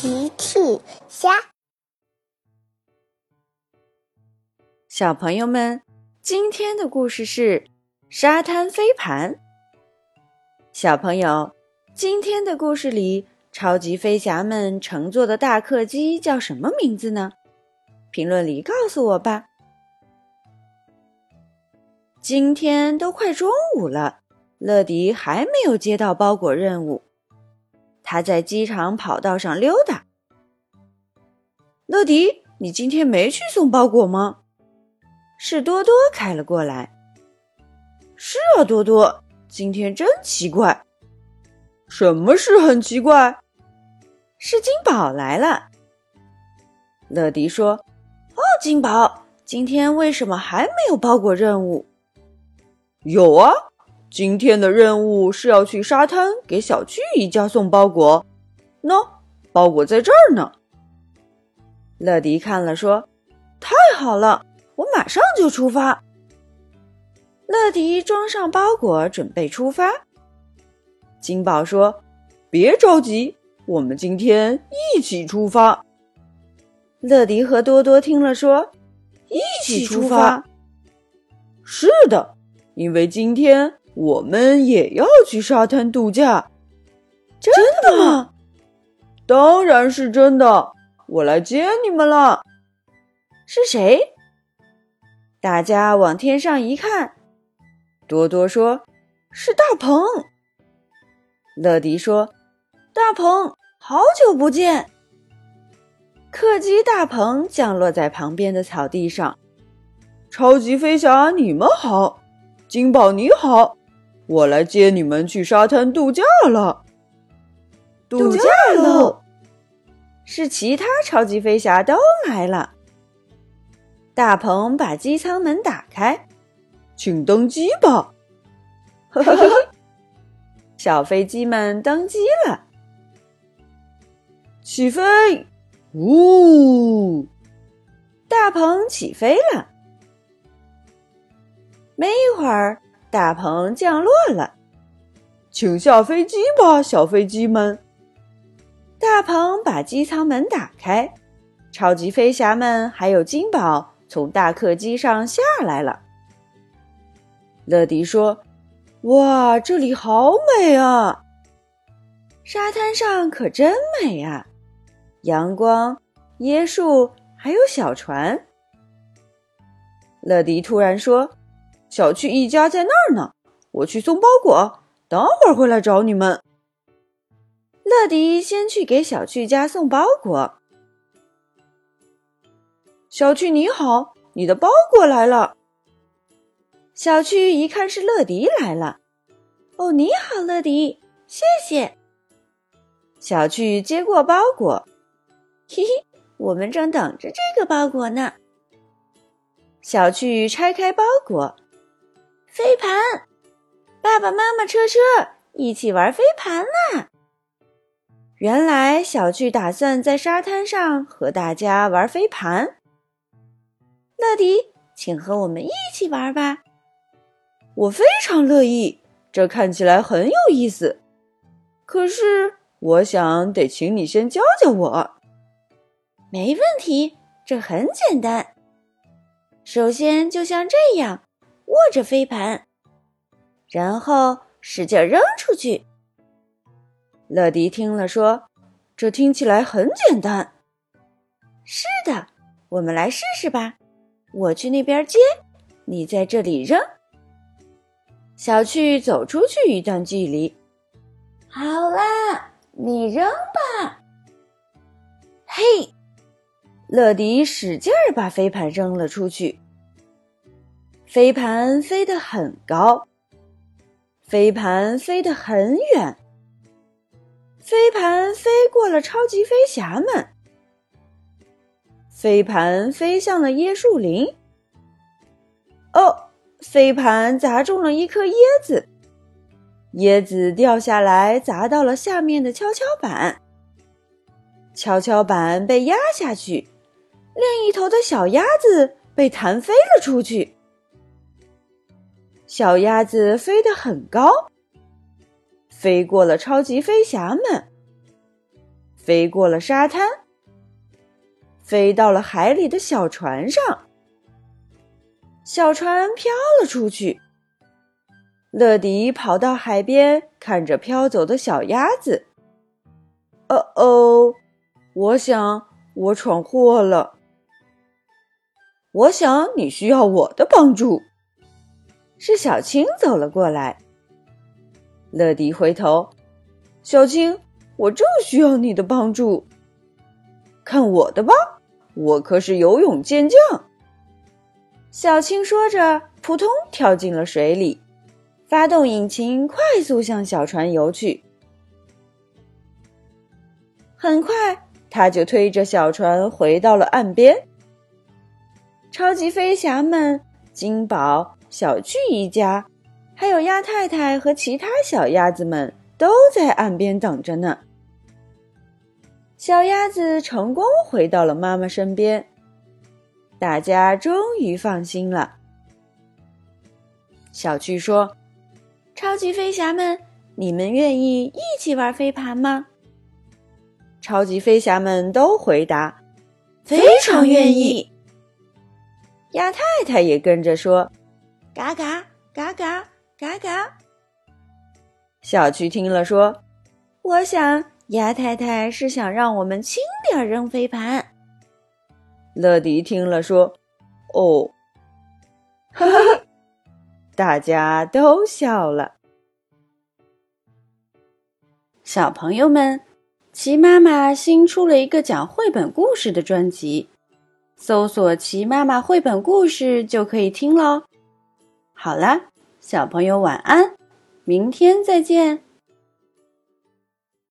奇趣虾，小朋友们，今天的故事是沙滩飞盘。小朋友，今天的故事里，超级飞侠们乘坐的大客机叫什么名字呢？评论里告诉我吧。今天都快中午了，乐迪还没有接到包裹任务。他在机场跑道上溜达。乐迪，你今天没去送包裹吗？是多多开了过来。是啊，多多，今天真奇怪。什么事很奇怪？是金宝来了。乐迪说：“哦，金宝，今天为什么还没有包裹任务？”有啊。今天的任务是要去沙滩给小巨一家送包裹，喏，包裹在这儿呢。乐迪看了说：“太好了，我马上就出发。”乐迪装上包裹，准备出发。金宝说：“别着急，我们今天一起出发。”乐迪和多多听了说：“一起出发。”是的，因为今天。我们也要去沙滩度假，真的吗？当然是真的，我来接你们了。是谁？大家往天上一看，多多说：“是大鹏。”乐迪说：“大鹏，好久不见。”客机大鹏降落在旁边的草地上。超级飞侠，你们好！金宝，你好！我来接你们去沙滩度假了。度假喽！是其他超级飞侠都来了。大鹏把机舱门打开，请登机吧。小飞机们登机了，起飞！呜，大鹏起飞了。没一会儿。大鹏降落了，请下飞机吧，小飞机们。大鹏把机舱门打开，超级飞侠们还有金宝从大客机上下来了。乐迪说：“哇，这里好美啊！沙滩上可真美啊，阳光、椰树还有小船。”乐迪突然说。小趣一家在那儿呢，我去送包裹，等会儿回来找你们。乐迪先去给小趣家送包裹。小趣你好，你的包裹来了。小趣一看是乐迪来了，哦，你好，乐迪，谢谢。小趣接过包裹，嘿嘿，我们正等着这个包裹呢。小趣拆开包裹。飞盘，爸爸妈妈车车一起玩飞盘啦！原来小趣打算在沙滩上和大家玩飞盘。乐迪，请和我们一起玩吧！我非常乐意，这看起来很有意思。可是，我想得请你先教教我。没问题，这很简单。首先，就像这样。握着飞盘，然后使劲扔出去。乐迪听了说：“这听起来很简单。”“是的，我们来试试吧。我去那边接，你在这里扔。”小趣走出去一段距离。好啦，你扔吧。嘿，乐迪使劲儿把飞盘扔了出去。飞盘飞得很高，飞盘飞得很远，飞盘飞过了超级飞侠们，飞盘飞向了椰树林。哦，飞盘砸中了一颗椰子，椰子掉下来砸到了下面的跷跷板，跷跷板被压下去，另一头的小鸭子被弹飞了出去。小鸭子飞得很高，飞过了超级飞侠们，飞过了沙滩，飞到了海里的小船上。小船飘了出去。乐迪跑到海边，看着飘走的小鸭子。哦哦，我想我闯祸了。我想你需要我的帮助。是小青走了过来。乐迪回头，小青，我正需要你的帮助。看我的吧，我可是游泳健将。小青说着，扑通跳进了水里，发动引擎，快速向小船游去。很快，他就推着小船回到了岸边。超级飞侠们，金宝、小趣一家，还有鸭太太和其他小鸭子们都在岸边等着呢。小鸭子成功回到了妈妈身边，大家终于放心了。小趣说：“超级飞侠们，你们愿意一起玩飞盘吗？”超级飞侠们都回答：“非常愿意。”鸭太太也跟着说：“嘎嘎嘎嘎嘎嘎。”小趣听了说：“我想鸭太太是想让我们轻点扔飞盘。”乐迪听了说：“哦，哈哈！”大家都笑了。小朋友们，齐妈妈新出了一个讲绘本故事的专辑。搜索“齐妈妈绘本故事”就可以听喽。好啦，小朋友晚安，明天再见。